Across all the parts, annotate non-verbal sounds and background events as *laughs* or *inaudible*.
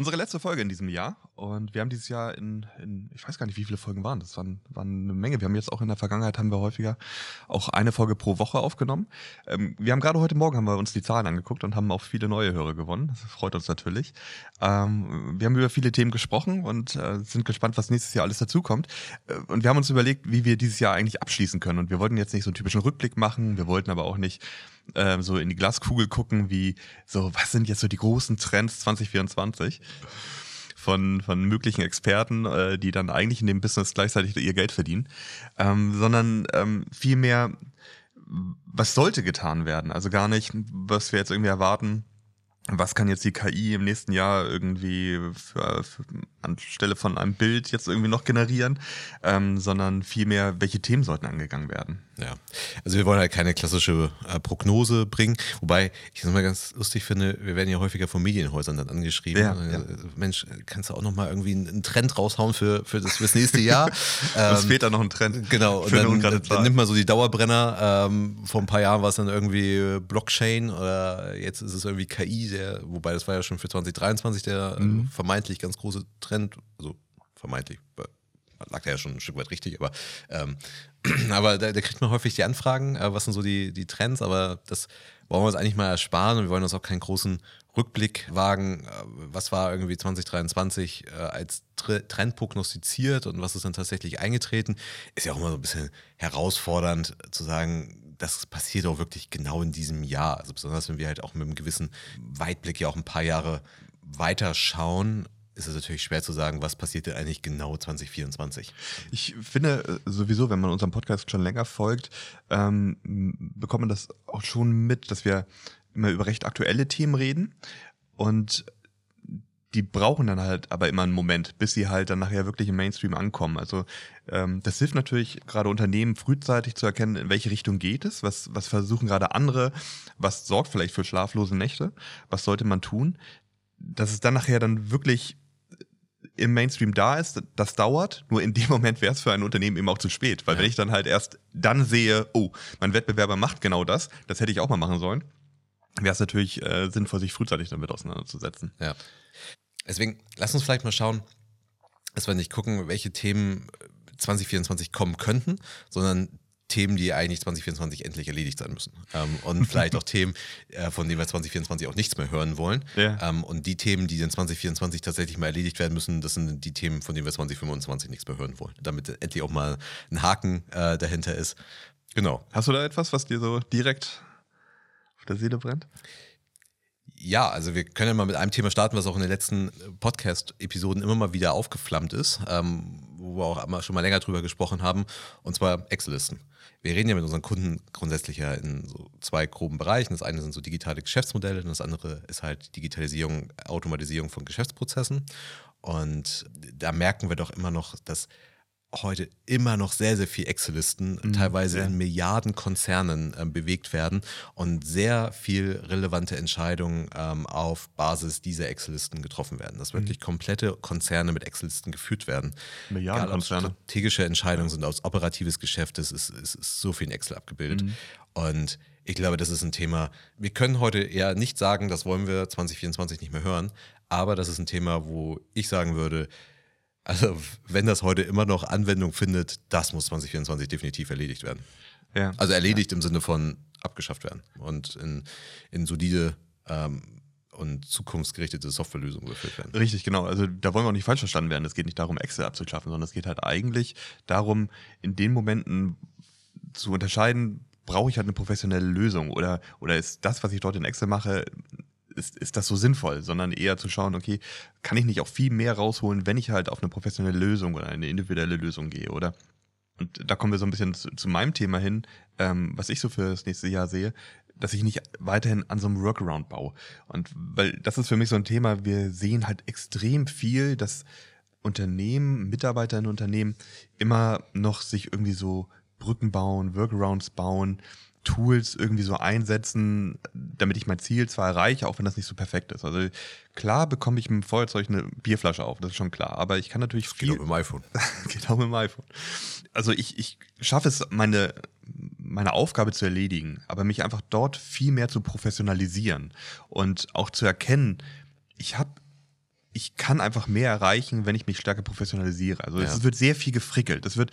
Unsere letzte Folge in diesem Jahr. Und wir haben dieses Jahr in, in ich weiß gar nicht, wie viele Folgen waren. Das waren, waren eine Menge. Wir haben jetzt auch in der Vergangenheit haben wir häufiger auch eine Folge pro Woche aufgenommen. Ähm, wir haben gerade heute Morgen haben wir uns die Zahlen angeguckt und haben auch viele neue Hörer gewonnen. Das freut uns natürlich. Ähm, wir haben über viele Themen gesprochen und äh, sind gespannt, was nächstes Jahr alles dazukommt. Äh, und wir haben uns überlegt, wie wir dieses Jahr eigentlich abschließen können. Und wir wollten jetzt nicht so einen typischen Rückblick machen. Wir wollten aber auch nicht äh, so in die Glaskugel gucken, wie so, was sind jetzt so die großen Trends 2024? von, von möglichen Experten, äh, die dann eigentlich in dem Business gleichzeitig ihr Geld verdienen, ähm, sondern ähm, vielmehr, was sollte getan werden? Also gar nicht, was wir jetzt irgendwie erwarten, was kann jetzt die KI im nächsten Jahr irgendwie für, für, anstelle von einem Bild jetzt irgendwie noch generieren, ähm, sondern vielmehr, welche Themen sollten angegangen werden. Ja, also wir wollen halt keine klassische äh, Prognose bringen, wobei ich das mal ganz lustig finde, wir werden ja häufiger von Medienhäusern dann angeschrieben. Ja, ja. Also, Mensch, kannst du auch noch mal irgendwie einen Trend raushauen für, für das fürs nächste Jahr? *laughs* es ähm, fehlt da noch ein Trend. Genau, und dann, dann, nimmt man so die Dauerbrenner. Ähm, vor ein paar Jahren war es dann irgendwie Blockchain oder jetzt ist es irgendwie KI, der, wobei das war ja schon für 2023 der mhm. vermeintlich ganz große Trend, also vermeintlich lag da ja schon ein Stück weit richtig, aber, ähm, *clears throat* aber da, da, kriegt man häufig die Anfragen, äh, was sind so die, die Trends, aber das wollen wir uns eigentlich mal ersparen und wir wollen uns auch keinen großen Rückblick wagen, äh, was war irgendwie 2023 äh, als Trend prognostiziert und was ist dann tatsächlich eingetreten, ist ja auch immer so ein bisschen herausfordernd zu sagen, das passiert auch wirklich genau in diesem Jahr. Also besonders wenn wir halt auch mit einem gewissen Weitblick ja auch ein paar Jahre weiter schauen ist es natürlich schwer zu sagen, was passiert denn eigentlich genau 2024. Ich finde äh, sowieso, wenn man unserem Podcast schon länger folgt, ähm, bekommt man das auch schon mit, dass wir immer über recht aktuelle Themen reden und die brauchen dann halt aber immer einen Moment, bis sie halt dann nachher wirklich im Mainstream ankommen. Also ähm, das hilft natürlich gerade Unternehmen frühzeitig zu erkennen, in welche Richtung geht es, was, was versuchen gerade andere, was sorgt vielleicht für schlaflose Nächte, was sollte man tun, dass es dann nachher dann wirklich im Mainstream da ist, das dauert. Nur in dem Moment wäre es für ein Unternehmen eben auch zu spät. Weil ja. wenn ich dann halt erst dann sehe, oh, mein Wettbewerber macht genau das, das hätte ich auch mal machen sollen, wäre es natürlich äh, sinnvoll, sich frühzeitig damit auseinanderzusetzen. Ja. Deswegen, lass uns vielleicht mal schauen, dass wir nicht gucken, welche Themen 2024 kommen könnten, sondern Themen, die eigentlich 2024 endlich erledigt sein müssen. Ähm, und *laughs* vielleicht auch Themen, äh, von denen wir 2024 auch nichts mehr hören wollen. Ja. Ähm, und die Themen, die in 2024 tatsächlich mal erledigt werden müssen, das sind die Themen, von denen wir 2025 nichts mehr hören wollen. Damit endlich auch mal ein Haken äh, dahinter ist. Genau. Hast du da etwas, was dir so direkt auf der Seele brennt? Ja, also wir können ja mal mit einem Thema starten, was auch in den letzten Podcast-Episoden immer mal wieder aufgeflammt ist, ähm, wo wir auch schon mal länger drüber gesprochen haben, und zwar Excel-Listen wir reden ja mit unseren Kunden grundsätzlich ja in so zwei groben Bereichen. Das eine sind so digitale Geschäftsmodelle und das andere ist halt Digitalisierung, Automatisierung von Geschäftsprozessen. Und da merken wir doch immer noch, dass heute immer noch sehr, sehr viel Excel-Listen, mhm, teilweise ja. in Milliardenkonzernen äh, bewegt werden und sehr viel relevante Entscheidungen ähm, auf Basis dieser Excel-Listen getroffen werden. Dass mhm. wirklich komplette Konzerne mit Excel-Listen geführt werden. Milliardenkonzerne. Strategische Entscheidungen ja. sind aus operatives Geschäft, es ist, ist, ist so viel in Excel abgebildet. Mhm. Und ich glaube, das ist ein Thema, wir können heute eher nicht sagen, das wollen wir 2024 nicht mehr hören, aber das ist ein Thema, wo ich sagen würde, also, wenn das heute immer noch Anwendung findet, das muss 2024 definitiv erledigt werden. Ja. Also erledigt ja. im Sinne von abgeschafft werden und in, in solide ähm, und zukunftsgerichtete Softwarelösungen überführt werden. Richtig, genau. Also da wollen wir auch nicht falsch verstanden werden. Es geht nicht darum, Excel abzuschaffen, sondern es geht halt eigentlich darum, in den Momenten zu unterscheiden, brauche ich halt eine professionelle Lösung oder, oder ist das, was ich dort in Excel mache, ist, ist das so sinnvoll, sondern eher zu schauen, okay, kann ich nicht auch viel mehr rausholen, wenn ich halt auf eine professionelle Lösung oder eine individuelle Lösung gehe, oder? Und da kommen wir so ein bisschen zu, zu meinem Thema hin, ähm, was ich so für das nächste Jahr sehe, dass ich nicht weiterhin an so einem Workaround baue. Und weil das ist für mich so ein Thema, wir sehen halt extrem viel, dass Unternehmen, Mitarbeiter in Unternehmen immer noch sich irgendwie so Brücken bauen, Workarounds bauen, Tools irgendwie so einsetzen, damit ich mein Ziel zwar erreiche, auch wenn das nicht so perfekt ist. Also klar bekomme ich mit dem Feuerzeug eine Bierflasche auf, das ist schon klar. Aber ich kann natürlich das viel. Geht auch mit dem iPhone. *laughs* geht auch mit dem iPhone. Also ich, ich schaffe es, meine, meine Aufgabe zu erledigen, aber mich einfach dort viel mehr zu professionalisieren und auch zu erkennen, ich habe ich kann einfach mehr erreichen, wenn ich mich stärker professionalisiere. Also ja. es wird sehr viel gefrickelt. Das wird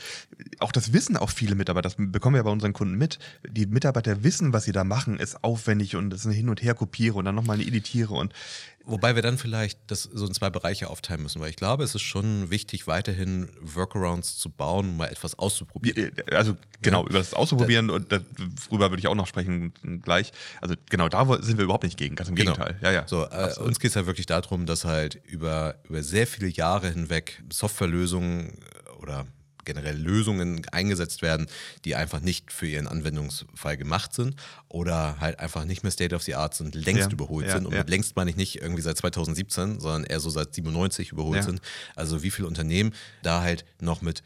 auch das wissen auch viele Mitarbeiter. Das bekommen wir bei unseren Kunden mit. Die Mitarbeiter wissen, was sie da machen, ist aufwendig und das ist ein Hin und Her kopiere und dann nochmal eine editiere und Wobei wir dann vielleicht das so in zwei Bereiche aufteilen müssen, weil ich glaube, es ist schon wichtig, weiterhin Workarounds zu bauen, mal etwas auszuprobieren. Also genau, ja. über das Auszuprobieren und darüber würde ich auch noch sprechen gleich. Also genau, da sind wir überhaupt nicht gegen, ganz im genau. Gegenteil. Ja, ja. So, äh, uns geht es ja wirklich darum, dass halt über, über sehr viele Jahre hinweg Softwarelösungen oder generell Lösungen eingesetzt werden, die einfach nicht für ihren Anwendungsfall gemacht sind oder halt einfach nicht mehr State of the Art sind, längst ja, überholt ja, sind. Und ja. mit längst meine ich nicht irgendwie seit 2017, sondern eher so seit 97 überholt sind. Also wie viele Unternehmen da halt noch mit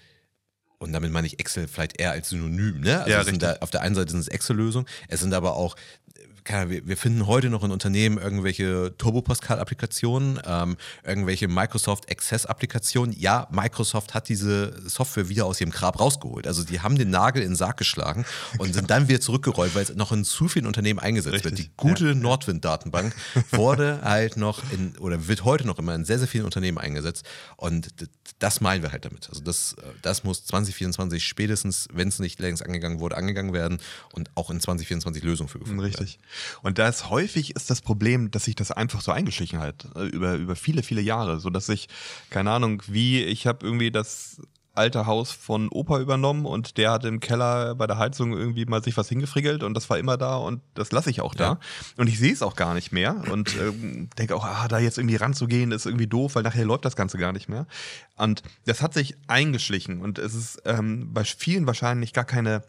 und damit meine ich Excel vielleicht eher als Synonym. Ne? Also ja, da, auf der einen Seite sind es Excel-Lösungen, es sind aber auch wir, wir finden heute noch in Unternehmen irgendwelche Turbo Pascal-Applikationen, ähm, irgendwelche Microsoft Access-Applikationen. Ja, Microsoft hat diese Software wieder aus ihrem Grab rausgeholt. Also die haben den Nagel in den Sarg geschlagen und sind dann wieder zurückgerollt, weil es noch in zu vielen Unternehmen eingesetzt Richtig. wird. Die gute ja. Nordwind-Datenbank wurde halt noch in, oder wird heute noch immer in sehr, sehr vielen Unternehmen eingesetzt. Und das meinen wir halt damit. Also das, das muss 2024 spätestens, wenn es nicht längst angegangen wurde, angegangen werden und auch in 2024 Lösungen für gefunden Richtig. werden. Und da ist häufig ist das Problem, dass sich das einfach so eingeschlichen hat äh, über über viele viele Jahre, so dass ich keine Ahnung wie ich habe irgendwie das alte Haus von Opa übernommen und der hat im Keller bei der Heizung irgendwie mal sich was hingefriegelt und das war immer da und das lasse ich auch da. Ja. Und ich sehe es auch gar nicht mehr und ähm, denke auch, ah, da jetzt irgendwie ranzugehen ist irgendwie doof, weil nachher läuft das Ganze gar nicht mehr. Und das hat sich eingeschlichen und es ist ähm, bei vielen wahrscheinlich gar keine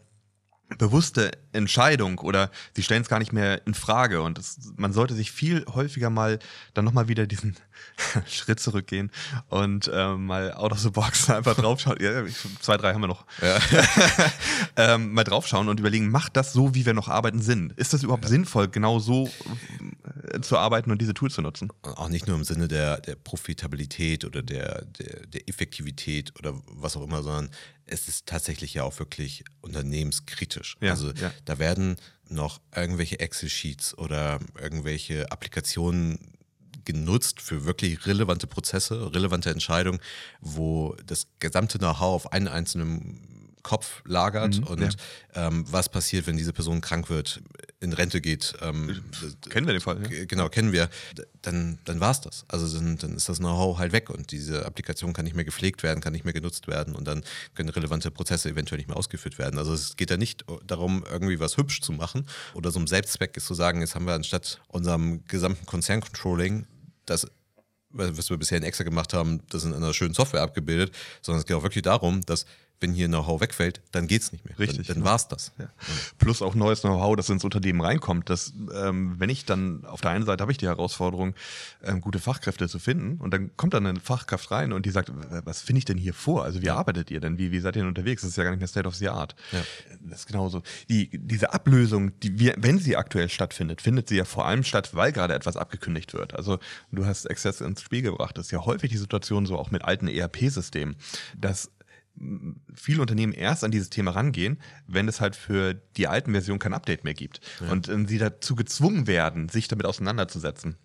bewusste Entscheidung oder sie stellen es gar nicht mehr in Frage und das, man sollte sich viel häufiger mal dann nochmal wieder diesen *laughs* Schritt zurückgehen und äh, mal out of the box *laughs* einfach draufschauen. ja, zwei, drei haben wir noch. Ja. *laughs* ähm, mal draufschauen und überlegen, macht das so, wie wir noch arbeiten, Sinn? Ist das überhaupt ja. sinnvoll, genau so äh, zu arbeiten und diese Tools zu nutzen? Auch nicht nur im Sinne der, der Profitabilität oder der, der, der Effektivität oder was auch immer, sondern es ist tatsächlich ja auch wirklich unternehmenskritisch. Ja, also ja. da werden noch irgendwelche Excel-Sheets oder irgendwelche Applikationen genutzt für wirklich relevante Prozesse, relevante Entscheidungen, wo das gesamte Know-how auf einen einzelnen Kopf lagert mhm, und ja. ähm, was passiert, wenn diese Person krank wird, in Rente geht. Ähm, kennen wir den Fall. Ja? Genau, kennen wir. Dann, dann war es das. Also dann, dann ist das Know-how halt weg und diese Applikation kann nicht mehr gepflegt werden, kann nicht mehr genutzt werden und dann können relevante Prozesse eventuell nicht mehr ausgeführt werden. Also es geht da nicht darum, irgendwie was hübsch zu machen oder so ein Selbstzweck ist zu sagen, jetzt haben wir anstatt unserem gesamten Konzerncontrolling das was wir bisher in Excel gemacht haben, das in einer schönen Software abgebildet, sondern es geht auch wirklich darum, dass wenn hier Know-how wegfällt, dann geht es nicht mehr. Richtig. Dann, dann war es das. Ja. Plus auch neues Know-how, das ins Unternehmen reinkommt. Dass, ähm, wenn ich dann auf der einen Seite habe ich die Herausforderung, ähm, gute Fachkräfte zu finden und dann kommt dann eine Fachkraft rein und die sagt, was finde ich denn hier vor? Also wie arbeitet ihr denn? Wie, wie seid ihr denn unterwegs? Das ist ja gar nicht mehr State of the Art. Ja. Das ist genauso. Die, diese Ablösung, die wir, wenn sie aktuell stattfindet, findet sie ja vor allem statt, weil gerade etwas abgekündigt wird. Also du hast Access ins Spiel gebracht. Das ist ja häufig die Situation so auch mit alten ERP-Systemen, dass viele Unternehmen erst an dieses Thema rangehen, wenn es halt für die alten Versionen kein Update mehr gibt. Ja. Und äh, sie dazu gezwungen werden, sich damit auseinanderzusetzen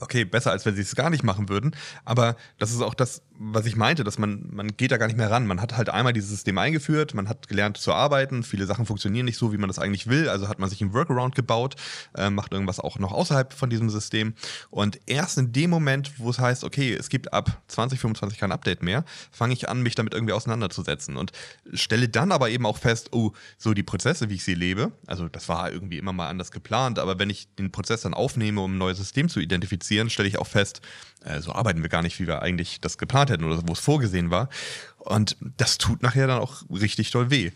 okay, besser als wenn sie es gar nicht machen würden. Aber das ist auch das, was ich meinte, dass man, man geht da gar nicht mehr ran. Man hat halt einmal dieses System eingeführt, man hat gelernt zu arbeiten, viele Sachen funktionieren nicht so, wie man das eigentlich will, also hat man sich einen Workaround gebaut, äh, macht irgendwas auch noch außerhalb von diesem System. Und erst in dem Moment, wo es heißt, okay, es gibt ab 2025 kein Update mehr, fange ich an, mich damit irgendwie auseinanderzusetzen und stelle dann aber eben auch fest, oh, so die Prozesse, wie ich sie lebe, also das war irgendwie immer mal anders geplant, aber wenn ich den Prozess dann aufnehme, um ein neues System zu identifizieren, identifizieren, stelle ich auch fest, äh, so arbeiten wir gar nicht, wie wir eigentlich das geplant hätten oder wo es vorgesehen war. Und das tut nachher dann auch richtig doll weh.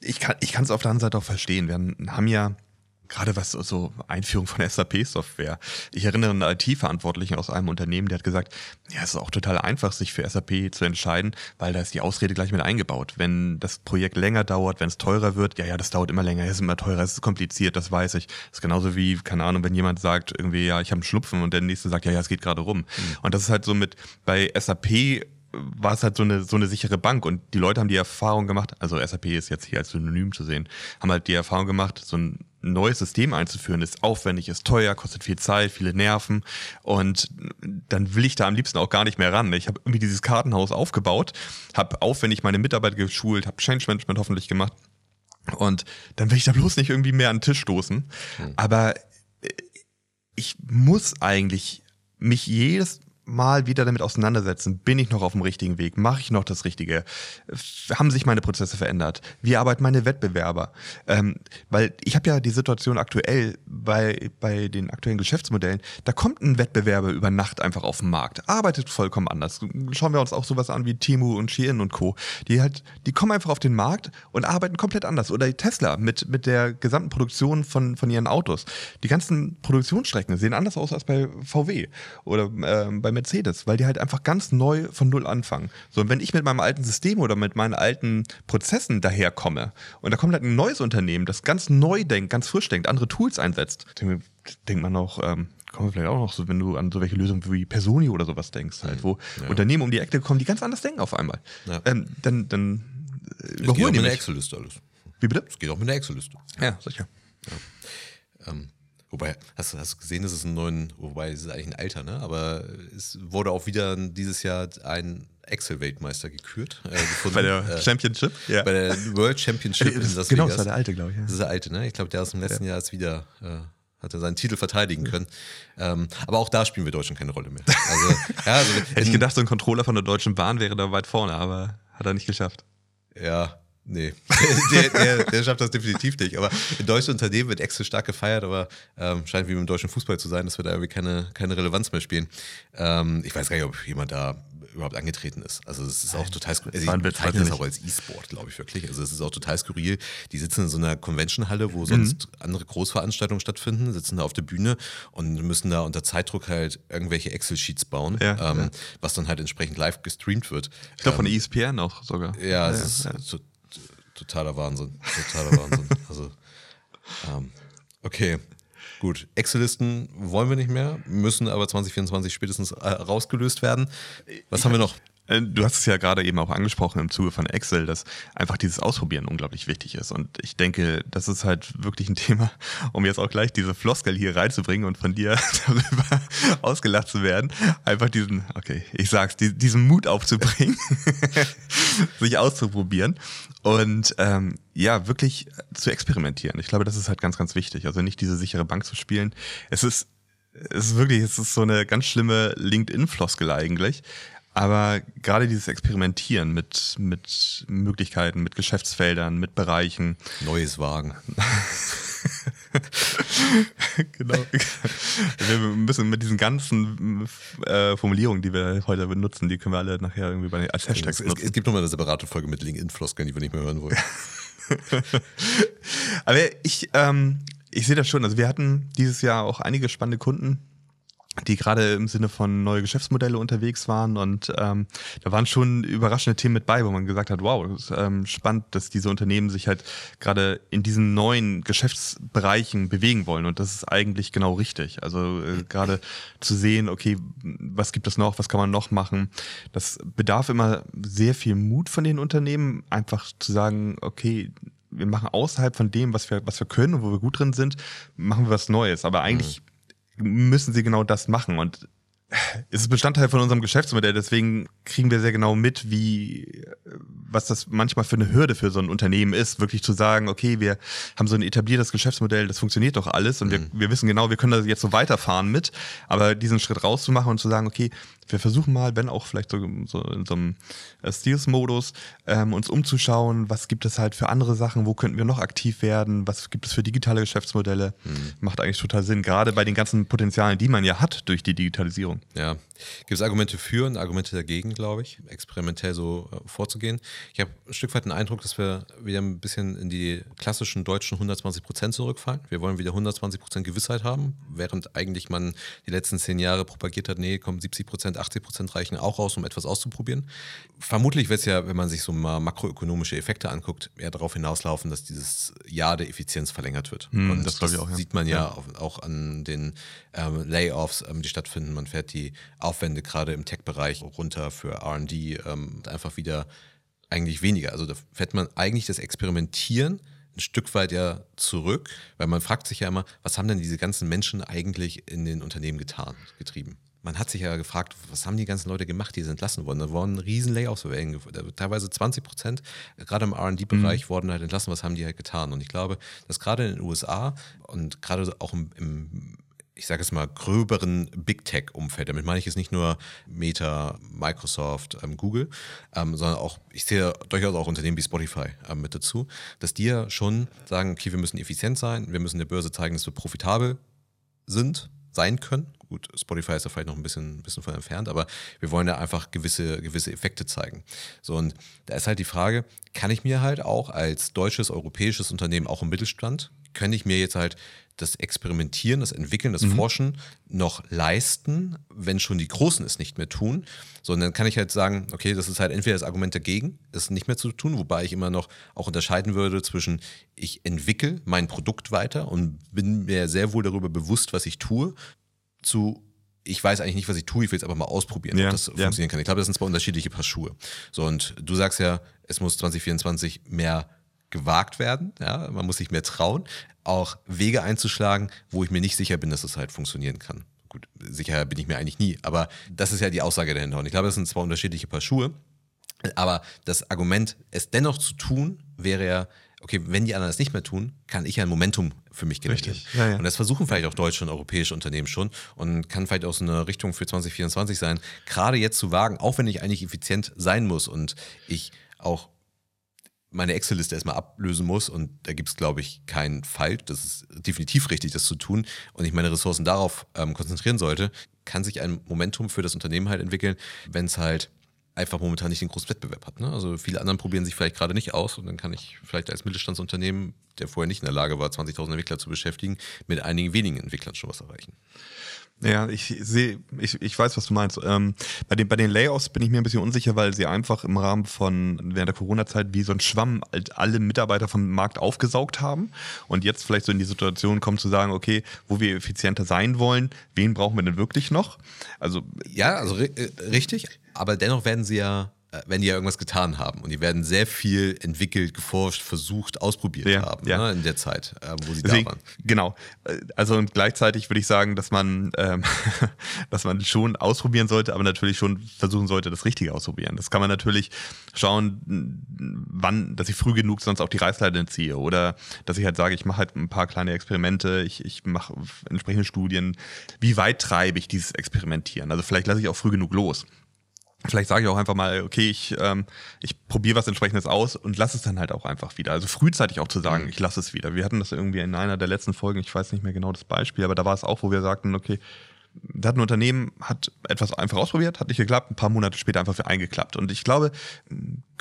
Ich kann es auf der anderen Seite auch verstehen. Wir haben ja gerade was so Einführung von SAP-Software. Ich erinnere einen IT-Verantwortlichen aus einem Unternehmen, der hat gesagt, ja, es ist auch total einfach, sich für SAP zu entscheiden, weil da ist die Ausrede gleich mit eingebaut. Wenn das Projekt länger dauert, wenn es teurer wird, ja, ja, das dauert immer länger, es ist immer teurer, es ist kompliziert, das weiß ich. Das ist genauso wie, keine Ahnung, wenn jemand sagt, irgendwie, ja, ich habe einen Schnupfen und der nächste sagt, ja, ja, es geht gerade rum. Mhm. Und das ist halt so mit bei SAP war es halt so eine, so eine sichere Bank und die Leute haben die Erfahrung gemacht, also SAP ist jetzt hier als Synonym zu sehen, haben halt die Erfahrung gemacht, so ein neues System einzuführen, ist aufwendig, ist teuer, kostet viel Zeit, viele Nerven und dann will ich da am liebsten auch gar nicht mehr ran. Ich habe irgendwie dieses Kartenhaus aufgebaut, habe aufwendig meine Mitarbeiter geschult, habe Change Management hoffentlich gemacht und dann will ich da bloß nicht irgendwie mehr an den Tisch stoßen. Mhm. Aber äh, ich muss eigentlich mich jedes mal wieder damit auseinandersetzen, bin ich noch auf dem richtigen Weg, mache ich noch das Richtige, haben sich meine Prozesse verändert, wie arbeiten meine Wettbewerber, ähm, weil ich habe ja die Situation aktuell bei, bei den aktuellen Geschäftsmodellen, da kommt ein Wettbewerber über Nacht einfach auf den Markt, arbeitet vollkommen anders. Schauen wir uns auch sowas an wie Timu und Shein und Co., die halt, die kommen einfach auf den Markt und arbeiten komplett anders. Oder Tesla mit, mit der gesamten Produktion von, von ihren Autos. Die ganzen Produktionsstrecken sehen anders aus als bei VW oder ähm, bei Mercedes, weil die halt einfach ganz neu von Null anfangen. So, und wenn ich mit meinem alten System oder mit meinen alten Prozessen daherkomme und da kommt halt ein neues Unternehmen, das ganz neu denkt, ganz frisch denkt, andere Tools einsetzt, denkt man auch, ähm, kommen wir vielleicht auch noch so, wenn du an so welche Lösungen wie Personi oder sowas denkst, halt, wo ja. Unternehmen um die Ecke kommen, die ganz anders denken auf einmal. Ja. Ähm, dann, dann überholen die mit der Excel-Liste alles. Wie bitte? Es geht auch mit der Excel-Liste. Ja, sicher. Ja. Ähm, Wobei, hast, hast du gesehen, das ist ein neuen, wobei es ist eigentlich ein Alter, ne? Aber es wurde auch wieder dieses Jahr ein Excel-Weltmeister gekürt. Äh, gefunden, *laughs* bei der äh, Championship? Ja. Bei der World Championship in Las Genau, das war der alte, glaube ich. Ja. Das ist der alte, ne? Ich glaube, der aus dem letzten ja. Jahr ist wieder, äh, hat er seinen Titel verteidigen können. Ähm, aber auch da spielen wir Deutschen keine Rolle mehr. Also, *laughs* ja, also, Hätte ich gedacht, so ein Controller von der Deutschen Bahn wäre da weit vorne, aber hat er nicht geschafft. Ja, Nee, *laughs* der, der, der, schafft das definitiv nicht. Aber in deutschen Unternehmen wird Excel stark gefeiert, aber ähm, scheint wie im deutschen Fußball zu sein, dass wir da irgendwie keine, keine Relevanz mehr spielen. Ähm, ich weiß gar nicht, ob jemand da überhaupt angetreten ist. Also es ist auch total skurril. Also ich bezeichne das auch als E-Sport, glaube ich wirklich. Also es ist auch total skurril. Die sitzen in so einer Convention-Halle, wo sonst mhm. andere Großveranstaltungen stattfinden, sitzen da auf der Bühne und müssen da unter Zeitdruck halt irgendwelche Excel-Sheets bauen, ja, ähm, ja. was dann halt entsprechend live gestreamt wird. Ich glaube von ähm, ESPN auch sogar. Ja, es ja, ist totaler Wahnsinn. Totaler Wahnsinn. *laughs* Also, ähm, okay. Gut, Excel-Listen wollen wir nicht mehr, müssen aber 2024 spätestens äh, rausgelöst werden. Was haben wir noch? Äh, du hast es ja gerade eben auch angesprochen im Zuge von Excel, dass einfach dieses Ausprobieren unglaublich wichtig ist. Und ich denke, das ist halt wirklich ein *laughs* Thema, um jetzt auch gleich diese Floskel hier reinzubringen und von dir *laughs* darüber ausgelacht zu werden. Einfach diesen, okay, ich sag's, diesen Mut aufzubringen, *laughs* sich auszuprobieren und ähm, ja, wirklich zu experimentieren. Ich glaube, das ist halt ganz, ganz wichtig. Also nicht diese sichere Bank zu spielen. Es ist es ist wirklich, es ist so eine ganz schlimme LinkedIn-Floskel eigentlich. Aber gerade dieses Experimentieren mit, mit Möglichkeiten, mit Geschäftsfeldern, mit Bereichen. Neues Wagen. *laughs* genau. Wir müssen mit diesen ganzen äh, Formulierungen, die wir heute benutzen, die können wir alle nachher irgendwie bei, als Hashtags es, nutzen. Es gibt nochmal eine separate Folge mit LinkedIn-Floskeln, die wir nicht mehr hören wollen. *laughs* Aber ich, ähm, ich sehe das schon. Also wir hatten dieses Jahr auch einige spannende Kunden, die gerade im Sinne von neue Geschäftsmodelle unterwegs waren und ähm, da waren schon überraschende Themen mit bei, wo man gesagt hat, wow, das ist ähm, spannend, dass diese Unternehmen sich halt gerade in diesen neuen Geschäftsbereichen bewegen wollen und das ist eigentlich genau richtig. Also äh, gerade zu sehen, okay, was gibt es noch, was kann man noch machen, das bedarf immer sehr viel Mut von den Unternehmen, einfach zu sagen, okay, wir machen außerhalb von dem, was wir, was wir können und wo wir gut drin sind, machen wir was Neues. Aber eigentlich mhm müssen sie genau das machen. Und es ist Bestandteil von unserem Geschäftsmodell, deswegen kriegen wir sehr genau mit, wie, was das manchmal für eine Hürde für so ein Unternehmen ist, wirklich zu sagen, okay, wir haben so ein etabliertes Geschäftsmodell, das funktioniert doch alles und mhm. wir, wir wissen genau, wir können da jetzt so weiterfahren mit, aber diesen Schritt rauszumachen und zu sagen, okay, wir versuchen mal, wenn auch vielleicht so, so in so einem äh, Steals-Modus, ähm, uns umzuschauen, was gibt es halt für andere Sachen, wo könnten wir noch aktiv werden, was gibt es für digitale Geschäftsmodelle. Mhm. Macht eigentlich total Sinn, gerade bei den ganzen Potenzialen, die man ja hat durch die Digitalisierung. Ja, gibt es Argumente für und Argumente dagegen, glaube ich, experimentell so äh, vorzugehen. Ich habe ein Stück weit den Eindruck, dass wir wieder ein bisschen in die klassischen deutschen 120 Prozent zurückfallen. Wir wollen wieder 120 Prozent Gewissheit haben, während eigentlich man die letzten zehn Jahre propagiert hat, nee, komm, 70 Prozent Prozent, 80 Prozent reichen auch aus, um etwas auszuprobieren. Vermutlich wird es ja, wenn man sich so mal makroökonomische Effekte anguckt, eher darauf hinauslaufen, dass dieses Jahr der Effizienz verlängert wird. Hm, Und das das, ich auch, ja. sieht man ja, Ja. Auch, auch an den ähm, Layoffs, ähm, die stattfinden. Man fährt die Aufwände gerade im Tech-Bereich runter für RD, ähm, einfach wieder eigentlich weniger. Also da fährt man eigentlich das Experimentieren ein Stück weit ja zurück, weil man fragt sich ja immer, was haben denn diese ganzen Menschen eigentlich in den Unternehmen getan, getrieben? Man hat sich ja gefragt, was haben die ganzen Leute gemacht, die sind entlassen worden? Da wurden riesen Layoffs, teilweise 20 Prozent, gerade im R&D-Bereich wurden halt entlassen. Was haben die halt getan? Und ich glaube, dass gerade in den USA und gerade auch im, im ich sage es mal, gröberen Big Tech-Umfeld. Damit meine ich jetzt nicht nur Meta, Microsoft, ähm, Google, ähm, sondern auch, ich sehe durchaus auch Unternehmen wie Spotify ähm, mit dazu, dass die ja schon sagen, okay, wir müssen effizient sein, wir müssen der Börse zeigen, dass wir profitabel sind, sein können. Gut, Spotify ist da vielleicht noch ein bisschen, bisschen von entfernt, aber wir wollen ja einfach gewisse, gewisse Effekte zeigen. So, und da ist halt die Frage, kann ich mir halt auch als deutsches, europäisches Unternehmen, auch im Mittelstand, kann ich mir jetzt halt das Experimentieren, das Entwickeln, das Forschen noch leisten, wenn schon die Großen es nicht mehr tun, sondern kann ich halt sagen, okay, das ist halt entweder das Argument dagegen, es nicht mehr zu tun, wobei ich immer noch auch unterscheiden würde zwischen, ich entwickle mein Produkt weiter und bin mir sehr wohl darüber bewusst, was ich tue, zu ich weiß eigentlich nicht, was ich tue, ich will es aber mal ausprobieren, Ja, ob das ja. funktionieren kann. Ich glaube, das sind zwei unterschiedliche Paar Schuhe. So, und du sagst ja, es muss 2024 mehr gewagt werden, ja, man muss sich mehr trauen, auch Wege einzuschlagen, wo ich mir nicht sicher bin, dass es halt funktionieren kann. Gut, sicher bin ich mir eigentlich nie, aber das ist ja die Aussage dahinter. Und ich glaube, das sind zwei unterschiedliche Paar Schuhe. Aber das Argument, es dennoch zu tun, wäre ja, okay, wenn die anderen es nicht mehr tun, kann ich ja ein Momentum für mich generieren. Richtig, ja, ja. Und das versuchen vielleicht auch deutsche und europäische Unternehmen schon und kann vielleicht auch so eine Richtung für 2024 sein, gerade jetzt zu wagen, auch wenn ich eigentlich effizient sein muss und ich auch meine Excel-Liste erstmal ablösen muss und da gibt es, glaube ich, keinen Fall. Das ist definitiv richtig, das zu tun und ich meine Ressourcen darauf ähm, konzentrieren sollte, kann sich ein Momentum für das Unternehmen halt entwickeln, wenn es halt einfach momentan nicht den großen Wettbewerb hat. Ne? Also viele anderen probieren sich vielleicht gerade nicht aus und dann kann ich vielleicht als Mittelstandsunternehmen, der vorher nicht in der Lage war, 20.000 Entwickler zu beschäftigen, mit einigen wenigen Entwicklern schon was erreichen. Ja, ich sehe, ich, ich weiß, was du meinst. Ähm, bei, den, bei den Layoffs bin ich mir ein bisschen unsicher, weil sie einfach im Rahmen von während der Corona-Zeit wie so ein Schwamm halt alle Mitarbeiter vom Markt aufgesaugt haben und jetzt vielleicht so in die Situation kommen zu sagen, okay, wo wir effizienter sein wollen, wen brauchen wir denn wirklich noch? Also Ja, also äh, richtig, aber dennoch werden sie ja, wenn die ja irgendwas getan haben und die werden sehr viel entwickelt, geforscht, versucht, ausprobiert Ja, haben ja. Ne, in der Zeit, äh, wo sie Deswegen, da waren. genau. Äh, Also und gleichzeitig würde ich sagen, dass man, ähm, *laughs* dass man schon ausprobieren sollte, aber natürlich schon versuchen sollte, das Richtige auszuprobieren. Das kann man natürlich schauen, wann, dass ich früh genug sonst auch die Reißleine ziehe oder dass ich halt sage, ich mache halt ein paar kleine Experimente, ich, ich mache entsprechende Studien. Wie weit treibe ich dieses Experimentieren? Also vielleicht lasse ich auch früh genug los. Vielleicht sage ich auch einfach mal, okay, ich, ähm, ich probiere was entsprechendes aus und lasse es dann halt auch einfach wieder. Also frühzeitig auch zu sagen, ich lasse es wieder. Wir hatten das irgendwie in einer der letzten Folgen, ich weiß nicht mehr genau das Beispiel, aber da war es auch, wo wir sagten, okay, da hat ein Unternehmen, hat etwas einfach ausprobiert, hat nicht geklappt, ein paar Monate später einfach für eingeklappt. Und ich glaube,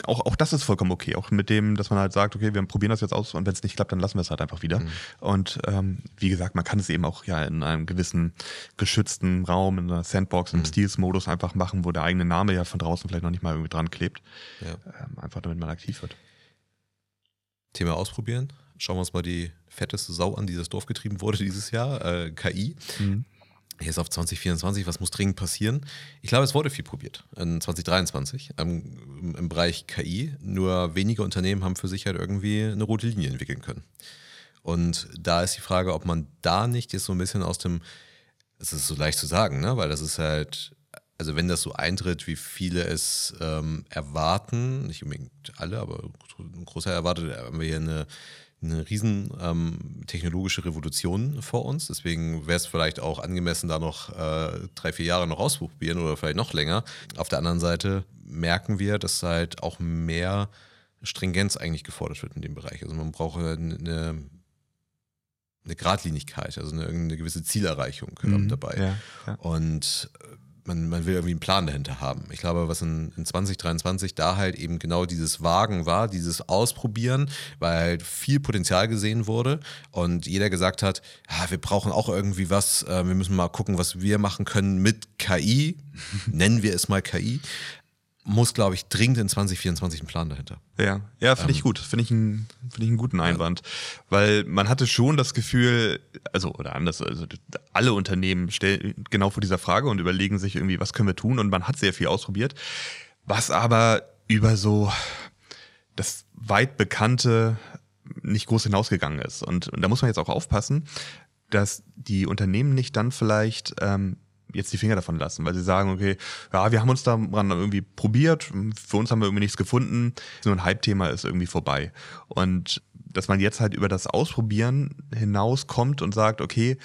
auch, auch das ist vollkommen okay. Auch mit dem, dass man halt sagt, okay, wir probieren das jetzt aus und wenn es nicht klappt, dann lassen wir es halt einfach wieder. Und ähm, wie gesagt, man kann es eben auch ja in einem gewissen geschützten Raum, in einer Sandbox, im Steals-Modus einfach machen, wo der eigene Name ja von draußen vielleicht noch nicht mal irgendwie dran klebt. Ja. Ähm, einfach damit man aktiv wird. Thema ausprobieren. Schauen wir uns mal die fetteste Sau an, die das Dorf getrieben wurde dieses Jahr, äh, KI. Hier ist auf 2024, was muss dringend passieren? Ich glaube, es wurde viel probiert in 2023 ähm, im, im Bereich KI. Nur wenige Unternehmen haben für sich halt irgendwie eine rote Linie entwickeln können. Und da ist die Frage, ob man da nicht jetzt so ein bisschen aus dem, es ist so leicht zu sagen, ne? weil das ist halt, also wenn das so eintritt, wie viele es ähm, erwarten, nicht unbedingt alle, aber ein Großteil erwartet, haben wir hier eine, eine riesen ähm, technologische Revolution vor uns. Deswegen wäre es vielleicht auch angemessen, da noch äh, drei, vier Jahre noch ausprobieren oder vielleicht noch länger. Auf der anderen Seite merken wir, dass halt auch mehr Stringenz eigentlich gefordert wird in dem Bereich. Also man braucht eine, eine Gradlinigkeit, also eine, eine gewisse Zielerreichung ähm, Mhm. dabei. Ja, ja. Und äh, man, man will irgendwie einen Plan dahinter haben. Ich glaube, was in, in 2023 da halt eben genau dieses Wagen war, dieses Ausprobieren, weil halt viel Potenzial gesehen wurde und jeder gesagt hat, ja, wir brauchen auch irgendwie was, äh, wir müssen mal gucken, was wir machen können mit KI, *laughs* nennen wir es mal KI muss, glaube ich, dringend in 2024 einen Plan dahinter. Ja, ja, finde ähm, ich gut. Finde ich, einen, find ich einen guten Einwand. Ja. Weil man hatte schon das Gefühl, also, oder anders, also alle Unternehmen stellen genau vor dieser Frage und überlegen sich irgendwie, was können wir tun? Und man hat sehr viel ausprobiert. Was aber über so das weit bekannte nicht groß hinausgegangen ist. Und, und da muss man jetzt auch aufpassen, dass die Unternehmen nicht dann vielleicht ähm, jetzt die Finger davon lassen, weil sie sagen, okay, ja, wir haben uns daran irgendwie probiert, für uns haben wir irgendwie nichts gefunden, nur ein Hype-Thema ist irgendwie vorbei. Und dass man jetzt halt über das Ausprobieren hinauskommt und sagt, okay,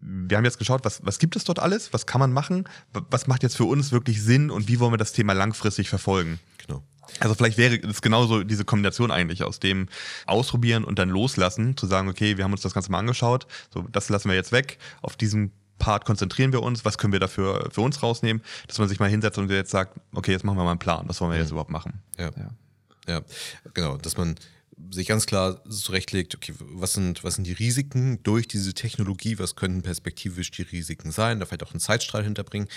wir haben jetzt geschaut, was, was gibt es dort alles, was kann man machen, was macht jetzt für uns wirklich Sinn und wie wollen wir das Thema langfristig verfolgen. Genau. Also vielleicht wäre es genauso diese Kombination eigentlich aus dem Ausprobieren und dann loslassen, zu sagen, okay, wir haben uns das Ganze mal angeschaut, so das lassen wir jetzt weg, auf diesem Part konzentrieren wir uns, was können wir dafür für uns rausnehmen, dass man sich mal hinsetzt und jetzt sagt, okay, jetzt machen wir mal einen Plan, was wollen wir jetzt überhaupt machen. Ja. ja. ja, genau, dass man sich ganz klar zurechtlegt, okay, was sind, was sind die Risiken durch diese Technologie, was könnten perspektivisch die Risiken sein, da vielleicht auch einen Zeitstrahl hinterbringen,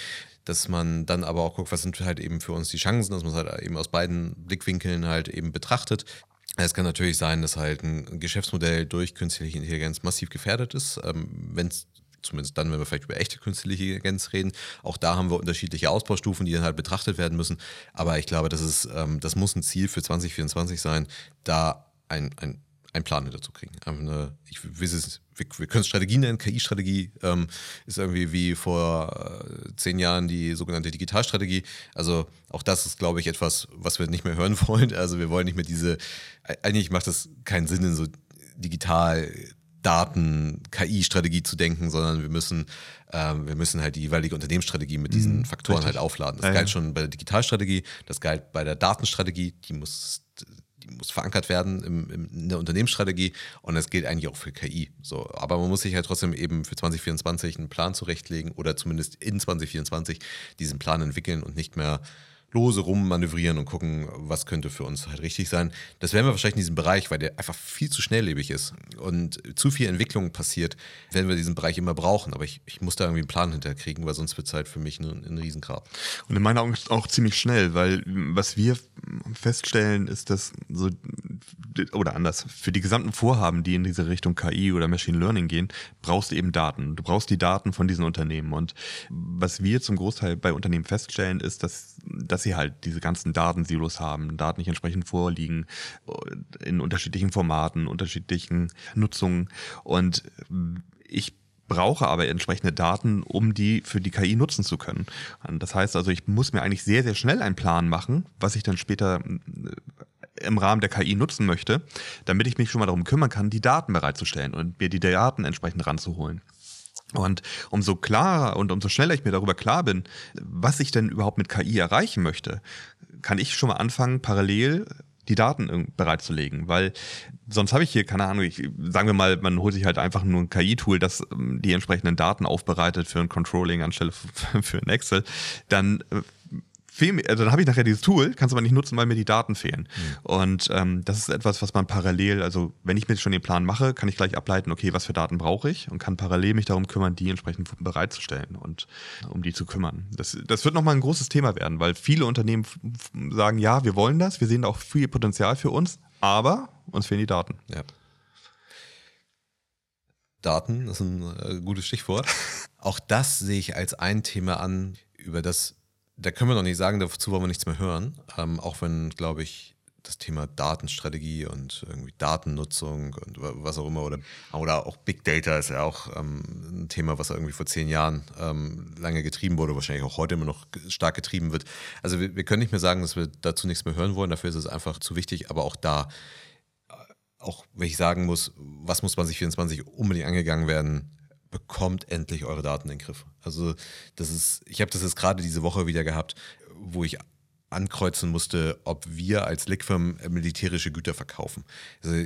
dass man dann aber auch guckt, was sind halt eben für uns die Chancen, dass man es halt eben aus beiden Blickwinkeln halt eben betrachtet. Es kann natürlich sein, dass halt ein Geschäftsmodell durch künstliche Intelligenz massiv gefährdet ist. Ähm, Wenn es zumindest dann, wenn wir vielleicht über echte künstliche Intelligenz reden. Auch da haben wir unterschiedliche Ausbaustufen, die dann halt betrachtet werden müssen. Aber ich glaube, das, ist, ähm, das muss ein Ziel für 2024 sein, da ein, ein, ein Plan dazu kriegen. Eine, ich weiß es, wir, wir können es Strategie nennen, KI-Strategie ähm, ist irgendwie wie vor äh, zehn Jahren die sogenannte Digitalstrategie. Also auch das ist, glaube ich, etwas, was wir nicht mehr hören *laughs* wollen. Also wir wollen nicht mehr diese, eigentlich macht das keinen Sinn in so digital Daten, KI-Strategie zu denken, sondern wir müssen, ähm, wir müssen halt die jeweilige Unternehmensstrategie mit diesen mhm, Faktoren richtig. halt aufladen. Das ja, galt ja. schon bei der Digitalstrategie, das galt bei der Datenstrategie, die muss, die muss verankert werden im, im, in der Unternehmensstrategie und das gilt eigentlich auch für KI. So, aber man muss sich halt trotzdem eben für 2024 einen Plan zurechtlegen oder zumindest in 2024 diesen Plan entwickeln und nicht mehr lose rummanövrieren und gucken, was könnte für uns halt richtig sein. Das werden wir wahrscheinlich in diesem Bereich, weil der einfach viel zu schnelllebig ist und zu viel Entwicklung passiert, werden wir diesen Bereich immer brauchen. Aber ich, ich muss da irgendwie einen Plan hinterkriegen, weil sonst wird es halt für mich ein, ein Riesengrab. Und in meinen Augen auch ziemlich schnell, weil was wir feststellen, ist, dass so, oder anders, für die gesamten Vorhaben, die in diese Richtung KI oder Machine Learning gehen, brauchst du eben Daten. Du brauchst die Daten von diesen Unternehmen. Und was wir zum Großteil bei Unternehmen feststellen, ist, dass, dass dass sie halt diese ganzen Datensilos haben, Daten nicht entsprechend vorliegen, in unterschiedlichen Formaten, unterschiedlichen Nutzungen. Und ich brauche aber entsprechende Daten, um die für die KI nutzen zu können. Das heißt also, ich muss mir eigentlich sehr, sehr schnell einen Plan machen, was ich dann später äh, im Rahmen der KI nutzen möchte, damit ich mich schon mal darum kümmern kann, die Daten bereitzustellen und mir die Daten entsprechend ranzuholen. Und umso klarer und umso schneller ich mir darüber klar bin, was ich denn überhaupt mit KI erreichen möchte, kann ich schon mal anfangen, parallel die Daten bereitzulegen, weil sonst habe ich hier, keine Ahnung, ich, sagen wir mal, man holt sich halt einfach nur ein KI-Tool, das ähm, die entsprechenden Daten aufbereitet für ein Controlling anstelle *laughs* für ein Excel, dann äh, fehl also dann habe ich nachher dieses Tool, kannst du aber nicht nutzen, weil mir die Daten fehlen. Mhm. Und ähm, das ist etwas, was man parallel, also wenn ich mir schon den Plan mache, kann ich gleich ableiten, okay, was für Daten brauche ich und kann parallel mich darum kümmern, die entsprechend bereitzustellen und um die zu kümmern. Das, das wird nochmal ein großes Thema werden, weil viele Unternehmen sagen, ja, wir wollen das, wir sehen da auch viel Potenzial für uns, aber uns fehlen die Daten. Ja. Daten ist ein äh, gutes Stichwort. *laughs* Auch das sehe ich als ein Thema an, über das da können wir noch nicht sagen, dazu wollen wir nichts mehr hören. Ähm, auch wenn, glaube ich, das Thema Datenstrategie und irgendwie Datennutzung und was auch immer oder, oder auch Big Data ist ja auch ähm, ein Thema, was irgendwie vor zehn Jahren ähm, lange getrieben wurde, wahrscheinlich auch heute immer noch stark getrieben wird. Also wir, wir, können nicht mehr sagen, dass wir dazu nichts mehr hören wollen, dafür ist es einfach zu wichtig, aber auch da, äh, auch wenn ich sagen muss, was muss 2024 unbedingt angegangen werden, bekommt endlich eure Daten in den Griff. Also das ist, ich habe das jetzt gerade diese Woche wieder gehabt, wo ich ankreuzen musste, ob wir als Lickfirm militärische Güter verkaufen. Also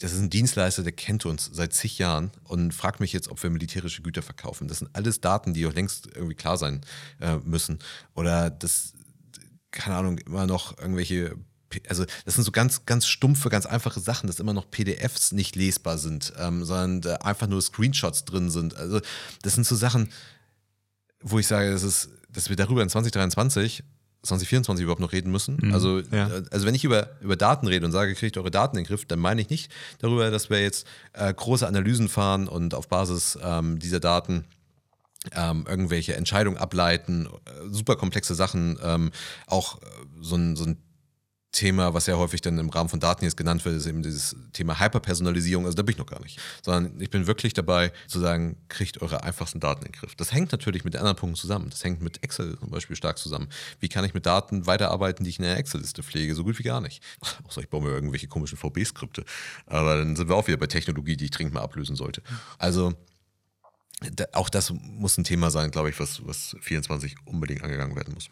das ist ein Dienstleister, der kennt uns seit zig Jahren und fragt mich jetzt, ob wir militärische Güter verkaufen. Das sind alles Daten, die auch längst irgendwie klar sein äh, müssen. Oder das, keine Ahnung, immer noch irgendwelche also das sind so ganz, ganz stumpfe, ganz einfache Sachen, dass immer noch PDFs nicht lesbar sind, ähm, sondern da einfach nur Screenshots drin sind. Also das sind so Sachen, wo ich sage, das ist, dass wir darüber in 2023 2024 überhaupt noch reden müssen. Mhm, also, ja. Äh, also wenn ich über, über Daten rede und sage, kriegt eure Daten in den Griff, dann meine ich nicht darüber, dass wir jetzt äh, große Analysen fahren und auf Basis ähm, dieser Daten ähm, irgendwelche Entscheidungen ableiten, äh, super komplexe Sachen, ähm, auch äh, so ein, so ein Thema, was ja häufig dann im Rahmen von Daten jetzt genannt wird, ist eben dieses Thema Hyperpersonalisierung. Also da bin ich noch gar nicht. Sondern ich bin wirklich dabei zu sagen, kriegt eure einfachsten Daten in den Griff. Das hängt natürlich mit anderen Punkten zusammen. Das hängt mit Excel zum Beispiel stark zusammen. Wie kann ich mit Daten weiterarbeiten, die ich in der Excel-Liste pflege? So gut wie gar nicht. *laughs* Außer ich baue mir irgendwelche komischen VB-Skripte. Aber dann sind wir auch wieder bei Technologie, die ich dringend mal ablösen sollte. Also auch das muss ein Thema sein, glaube ich, was, was 24 unbedingt angegangen werden muss.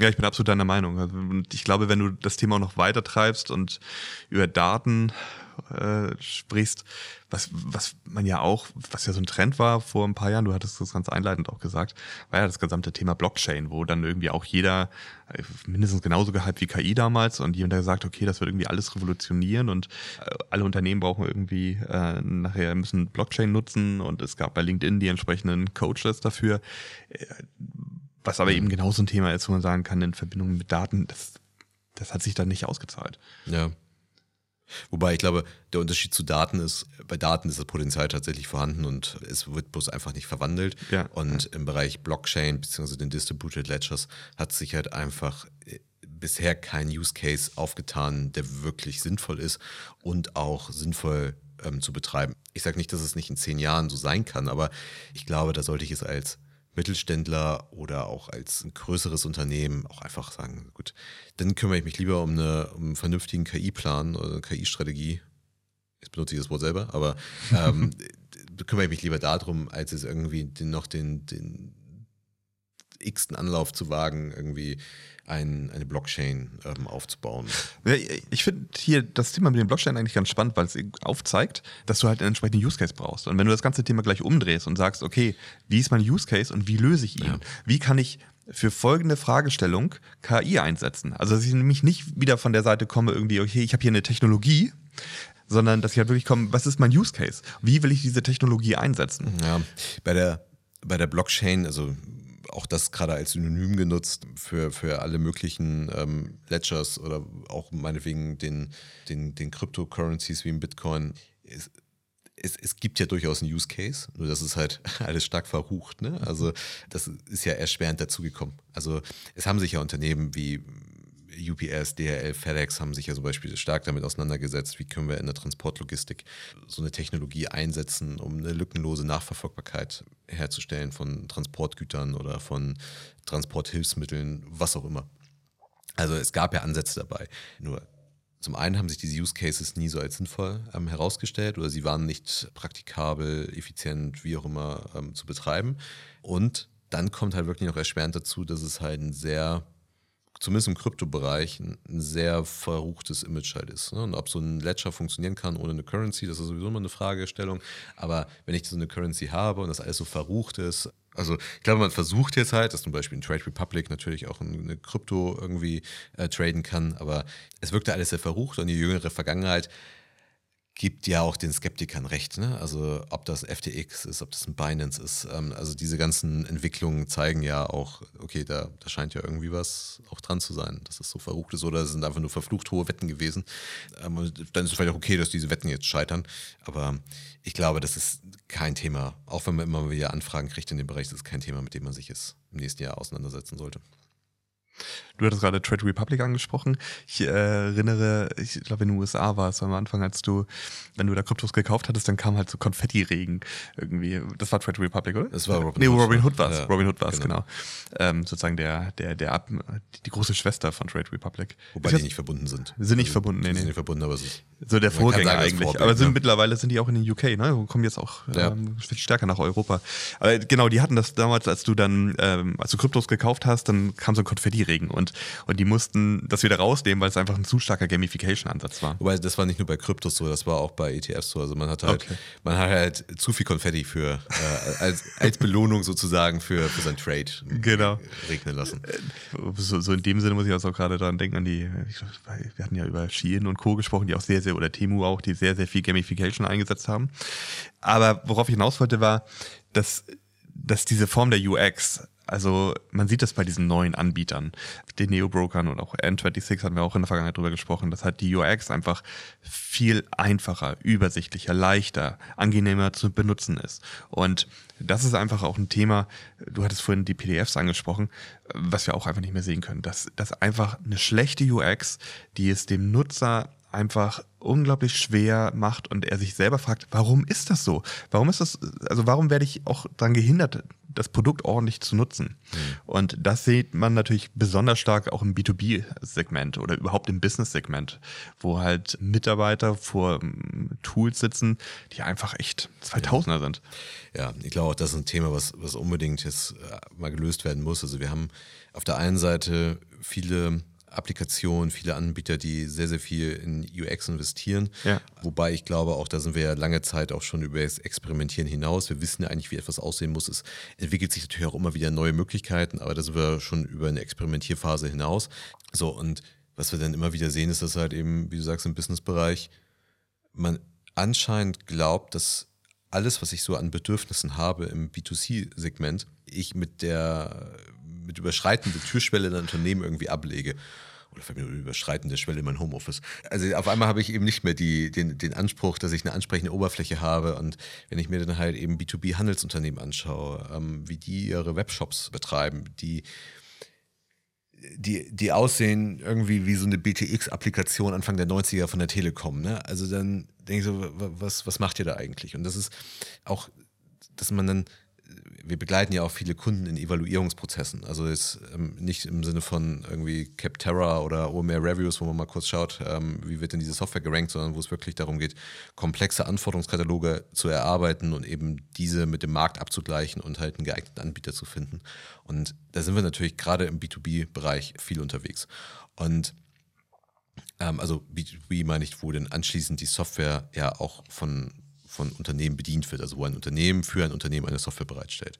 Ja, ich bin absolut deiner Meinung. Also, und ich glaube, wenn du das Thema auch noch weiter treibst und über Daten äh, sprichst, was, was man ja auch, was ja so ein Trend war vor ein paar Jahren, du hattest das ganz einleitend auch gesagt, war ja das gesamte Thema Blockchain, wo dann irgendwie auch jeder äh, mindestens genauso gehypt wie KI damals und jemand, der sagt, okay, das wird irgendwie alles revolutionieren und äh, alle Unternehmen brauchen irgendwie äh, nachher müssen Blockchain nutzen und es gab bei LinkedIn die entsprechenden Coaches dafür. Was aber eben genauso ein Thema ist, wo man sagen kann, in Verbindung mit Daten, das, das hat sich dann nicht ausgezahlt. Ja. Wobei ich glaube, der Unterschied zu Daten ist, bei Daten ist das Potenzial tatsächlich vorhanden und es wird bloß einfach nicht verwandelt. Ja. Und im Bereich Blockchain bzw. den Distributed Ledgers hat sich halt einfach äh, bisher kein Use Case aufgetan, der wirklich sinnvoll ist und auch sinnvoll ähm, zu betreiben. Ich sage nicht, dass es nicht in zehn Jahren so sein kann, aber ich glaube, da sollte ich es als Mittelständler oder auch als ein größeres Unternehmen auch einfach sagen, gut, dann kümmere ich mich lieber um, eine, um einen vernünftigen KI-Plan oder eine KI-Strategie. Jetzt benutze ich das Wort selber, aber ähm, *laughs* kümmere ich mich lieber darum, als es irgendwie den, noch den, den x-ten Anlauf zu wagen, irgendwie ein, eine Blockchain ähm, aufzubauen. Ich finde hier das Thema mit den Blockchain eigentlich ganz spannend, weil es aufzeigt, dass du halt einen entsprechenden Use Case brauchst. Und wenn du das ganze Thema gleich umdrehst und sagst, okay, wie ist mein Use Case und wie löse ich ihn? Ja. Wie kann ich für folgende Fragestellung KI einsetzen? Also, dass ich nämlich nicht wieder von der Seite komme, irgendwie, okay, ich habe hier eine Technologie, sondern dass ich halt wirklich komme, was ist mein Use Case? Wie will ich diese Technologie einsetzen? Ja, bei der, bei der Blockchain, also auch das gerade als Synonym genutzt für, für alle möglichen ähm, Ledgers oder auch meinetwegen den, den, den Cryptocurrencies wie im Bitcoin. Es, es, es, gibt ja durchaus einen Use Case, nur das ist halt *laughs* alles stark verrucht. Ne? Also das ist ja erschwerend dazugekommen. Also es haben sich ja Unternehmen wie UPS, DHL, FedEx haben sich ja zum Beispiel stark damit auseinandergesetzt, wie können wir in der Transportlogistik so eine Technologie einsetzen, um eine lückenlose Nachverfolgbarkeit herzustellen von Transportgütern oder von Transporthilfsmitteln, was auch immer. Also es gab ja Ansätze dabei. Nur zum einen haben sich diese Use Cases nie so als sinnvoll ähm, herausgestellt oder sie waren nicht praktikabel, effizient, wie auch immer ähm, zu betreiben. Und dann kommt halt wirklich noch erschwerend dazu, dass es halt ein sehr zumindest im Kryptobereich ein, sehr verruchtes Image halt ist. Ne? Und ob so ein Ledger funktionieren kann ohne eine Currency, das ist sowieso immer eine Fragestellung. Aber wenn ich so eine Currency habe und das alles so verrucht ist, also ich glaube, man versucht jetzt halt, dass zum Beispiel ein Trade Republic natürlich auch eine Krypto irgendwie äh, traden kann, aber es wirkte alles sehr verrucht und die jüngere Vergangenheit gibt ja auch den Skeptikern recht. Ne? Also ob das FTX ist, ob das ein Binance ist. Ähm, also diese ganzen Entwicklungen zeigen ja auch, okay, da, da scheint ja irgendwie was auch dran zu sein, dass es so verrucht ist oder es sind einfach nur verflucht hohe Wetten gewesen. Ähm, dann ist es vielleicht auch okay, dass diese Wetten jetzt scheitern. Aber ich glaube, das ist kein Thema. Auch wenn man immer wieder Anfragen kriegt in dem Bereich, das ist kein Thema, mit dem man sich jetzt im nächsten Jahr auseinandersetzen sollte. Du hattest gerade Trade Republic angesprochen. Ich äh, erinnere, ich glaube in den USA war es am Anfang, als du, wenn du da Kryptos gekauft hattest, dann kam halt so Konfetti-Regen irgendwie. Das war Trade Republic, oder? Das war Robin nee, Hood. Robin Hood war es. Ja, Robin Hood war es, genau. genau. Ähm, sozusagen der, der, der Ab, die große Schwester von Trade Republic. Wobei die nicht verbunden sind. Sind nicht also, verbunden, nee, nee. Sind nicht verbunden, aber ist so der Vorgänger sagen, eigentlich. Vorbild, aber sind, ja. mittlerweile sind die auch in den UK, ne? Kommen jetzt auch ja. ähm, stärker nach Europa. Aber genau, die hatten das damals, als du dann, ähm, als du Kryptos gekauft hast, dann kam so ein Konfetti-Regen schwierigen. Und, und die mussten das wieder rausnehmen, weil es einfach ein zu starker Gamification-Ansatz war. Wobei, das war nicht nur bei Kryptos so, das war auch bei ETFs so. Also man hat halt, okay. man hat halt zu viel Konfetti für, äh, als, als Belohnung sozusagen für, für sein Trade genau. regnen lassen. Äh, so, so in dem Sinne muss ich auch gerade daran denken, an die, wir hatten ja über Shein und Co. gesprochen, die auch sehr, sehr, oder Temu auch, die sehr, sehr viel Gamification eingesetzt haben. Aber worauf ich hinaus wollte, war, dass, dass diese Form der UX also man sieht das bei diesen neuen Anbietern, den Neo-Brokern und auch N26 hatten wir auch in der Vergangenheit drüber gesprochen, dass halt die UX einfach viel einfacher, übersichtlicher, leichter, angenehmer zu benutzen ist. Und das ist einfach auch ein Thema, du hattest vorhin die PDFs angesprochen, was wir auch einfach nicht mehr sehen können. Dass, dass einfach eine schlechte UX, die es dem Nutzer einfach unglaublich schwer macht und er sich selber fragt, warum ist das so? Warum ist das, also warum werde ich auch daran gehindert, das Produkt ordentlich zu nutzen? Mhm. Und das sieht man natürlich besonders stark auch im B2B-Segment oder überhaupt im Business-Segment, wo halt Mitarbeiter vor ähm, Tools sitzen, die einfach echt 2000er sind. Ja, ich glaube auch, das ist ein Thema, was, was unbedingt jetzt äh, mal gelöst werden muss. Also wir haben auf der einen Seite viele Applikationen, viele Anbieter, die sehr, sehr viel in UX investieren. Ja. Wobei ich glaube, auch da sind wir ja lange Zeit auch schon über das Experimentieren hinaus. Wir wissen ja eigentlich, wie etwas aussehen muss. Es entwickelt sich natürlich auch immer wieder neue Möglichkeiten, aber da sind wir schon über eine Experimentierphase hinaus. So, und was wir dann immer wieder sehen, ist, dass halt eben, wie du sagst, im Businessbereich man anscheinend glaubt, dass alles, was ich so an Bedürfnissen habe im B2C-Segment, ich mit der mit überschreitender Türschwelle in ein Unternehmen irgendwie ablege. Oder vielleicht mit überschreitende Schwelle in mein Homeoffice. Also auf einmal habe ich eben nicht mehr die, den, den Anspruch, dass ich eine ansprechende Oberfläche habe. Und wenn ich mir dann halt eben B2B-Handelsunternehmen anschaue, ähm, wie die ihre Webshops betreiben, die die, die aussehen irgendwie wie so eine BTX-Applikation Anfang der 90er von der Telekom. Ne? Also dann denke ich so, was, was macht ihr da eigentlich? Und das ist auch, dass man dann wir begleiten ja auch viele Kunden in Evaluierungsprozessen. Also jetzt ähm, nicht im Sinne von irgendwie Capterra oder OMR Reviews, wo man mal kurz schaut, ähm, wie wird denn diese Software gerankt, sondern wo es wirklich darum geht, komplexe Anforderungskataloge zu erarbeiten und eben diese mit dem Markt abzugleichen und halt einen geeigneten Anbieter zu finden. Und da sind wir natürlich gerade im B2B-Bereich viel unterwegs. Und ähm, also B2B meine ich, wo denn anschließend die Software ja auch von von Unternehmen bedient wird, also wo ein Unternehmen für ein Unternehmen eine Software bereitstellt.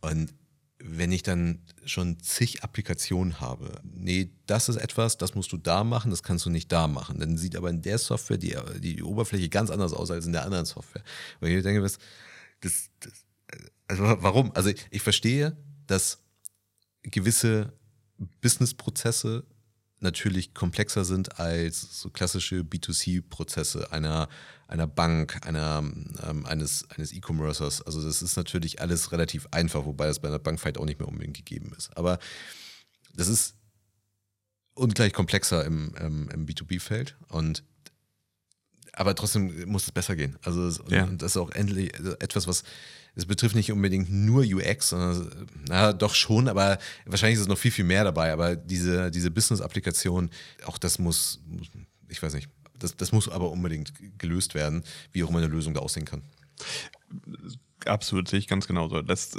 Und wenn ich dann schon zig Applikationen habe, nee, das ist etwas, das musst du da machen, das kannst du nicht da machen. Dann sieht aber in der Software die, die Oberfläche ganz anders aus als in der anderen Software. Weil ich denke, das, das, also warum? Also ich verstehe, dass gewisse Businessprozesse natürlich komplexer sind als so klassische B2C-Prozesse einer, einer Bank, einer, ähm, eines, eines E-Commercers. Also das ist natürlich alles relativ einfach, wobei das bei einer Bank vielleicht auch nicht mehr unbedingt gegeben ist. Aber das ist ungleich komplexer im, ähm, im B2B-Feld und aber trotzdem muss es besser gehen. Also ja. und das ist auch endlich also etwas, was es betrifft nicht unbedingt nur UX, sondern na doch schon, aber wahrscheinlich ist es noch viel, viel mehr dabei. Aber diese, diese Business-Applikation, auch das muss, ich weiß nicht, das, das muss aber unbedingt gelöst werden, wie auch immer eine Lösung da aussehen kann. Absolut, sehe ich ganz genauso. Das,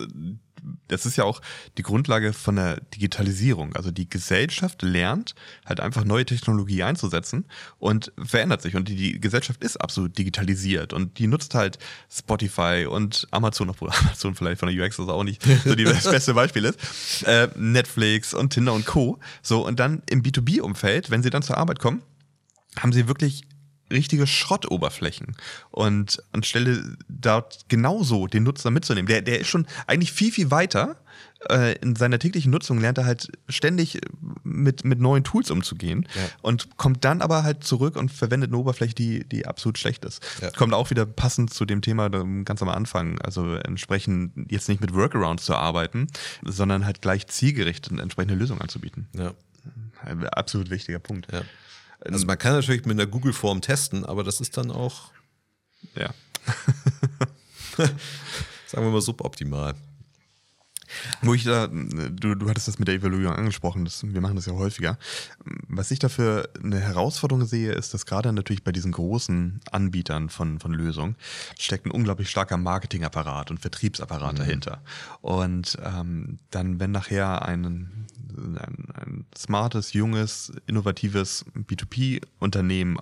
das ist ja auch die Grundlage von der Digitalisierung. Also die Gesellschaft lernt halt einfach neue Technologie einzusetzen und verändert sich. Und die, die Gesellschaft ist absolut digitalisiert und die nutzt halt Spotify und Amazon, obwohl *laughs* Amazon vielleicht von der UX das auch nicht so das *laughs* beste Beispiel ist, äh, Netflix und Tinder und Co. So, und dann im B2B-Umfeld, wenn sie dann zur Arbeit kommen, haben sie wirklich richtige Schrottoberflächen. Und anstelle dort genauso den Nutzer mitzunehmen, der, der ist schon eigentlich viel, viel weiter. Äh, in seiner täglichen Nutzung lernt er halt ständig mit, mit neuen Tools umzugehen ja. und kommt dann aber halt zurück und verwendet eine Oberfläche, die, die absolut schlecht ist. Ja. Kommt auch wieder passend zu dem Thema ganz am Anfang. Also entsprechend jetzt nicht mit Workarounds zu arbeiten, sondern halt gleich zielgerichtet entsprechende Lösungen anzubieten. Ja. Absolut wichtiger Punkt. Ja. Also man kann natürlich mit einer Google-Form testen, aber das ist dann auch, ja, *laughs* sagen wir mal suboptimal. Wo ich da, du, du hattest das mit der Evaluierung angesprochen, das, wir machen das ja häufiger. Was ich dafür eine Herausforderung sehe, ist, dass gerade natürlich bei diesen großen Anbietern von, von Lösungen steckt ein unglaublich starker Marketingapparat und Vertriebsapparat mhm. dahinter. Und ähm, dann, wenn nachher ein, ein, ein smartes, junges, innovatives B2B-Unternehmen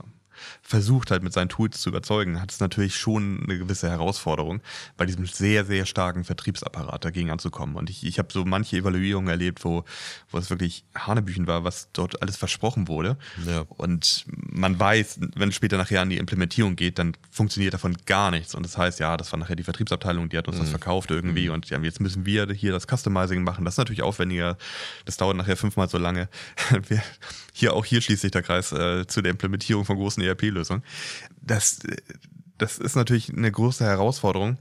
versucht halt mit seinen Tools zu überzeugen, hat es natürlich schon eine gewisse Herausforderung, bei diesem sehr, sehr starken Vertriebsapparat dagegen anzukommen. Und ich, ich habe so manche Evaluierungen erlebt, wo, wo es wirklich Hanebüchen war, was dort alles versprochen wurde. Ja. Und man weiß, wenn es später nachher an die Implementierung geht, dann funktioniert davon gar nichts. Und das heißt, ja, das war nachher die Vertriebsabteilung, die hat uns mhm. das verkauft irgendwie mhm. und ja, jetzt müssen wir hier das Customizing machen. Das ist natürlich aufwendiger. Das dauert nachher fünfmal so lange. *laughs* Wir, hier auch hier schließt sich der Kreis äh, zu der Implementierung von großen ERP-Lösungen. Das, das ist natürlich eine große Herausforderung,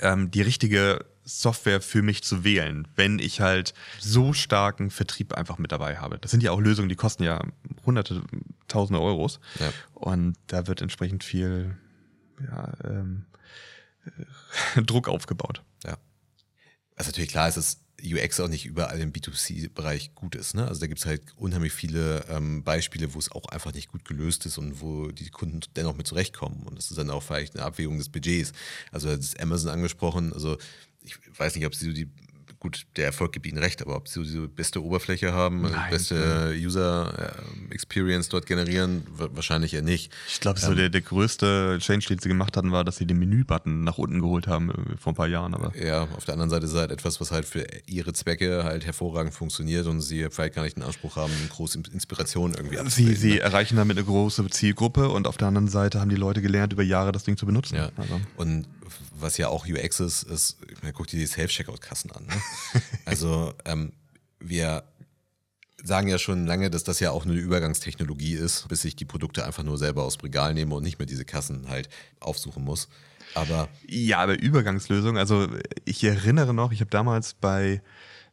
ähm, die richtige Software für mich zu wählen, wenn ich halt so starken Vertrieb einfach mit dabei habe. Das sind ja auch Lösungen, die kosten ja hunderte, tausende Euros. Ja. Und da wird entsprechend viel ja, ähm, *laughs* Druck aufgebaut. Ja. Also natürlich klar, es ist UX auch nicht überall im B2C-Bereich gut ist. Ne? Also da gibt es halt unheimlich viele ähm, Beispiele, wo es auch einfach nicht gut gelöst ist und wo die Kunden dennoch mit zurechtkommen. Und das ist dann auch vielleicht eine Abwägung des Budgets. Also das ist Amazon angesprochen. Also ich weiß nicht, ob sie so die gut, der Erfolg gibt ihnen recht, aber ob sie die beste Oberfläche haben, Nein, beste User äh, Experience dort generieren, wahrscheinlich eher nicht. Ich glaube, so ähm, der, der größte Change, den sie gemacht hatten, war, dass sie den Menü-Button nach unten geholt haben vor ein paar Jahren. Aber ja, auf der anderen Seite ist es halt etwas, was halt für ihre Zwecke halt hervorragend funktioniert und sie vielleicht gar nicht den Anspruch haben, große Inspiration irgendwie Sie, sie ne? erreichen damit eine große Zielgruppe und auf der anderen Seite haben die Leute gelernt, über Jahre das Ding zu benutzen. Ja. Also. Und was ja auch UX ist, ist, ich meine, guck dir die Self-Checkout-Kassen an. Ne? *laughs* also ähm, wir sagen ja schon lange, dass das ja auch eine Übergangstechnologie ist, bis ich die Produkte einfach nur selber aus dem Regal nehme und nicht mehr diese Kassen halt aufsuchen muss. Aber ja, aber Übergangslösung. Also ich erinnere noch, ich habe damals bei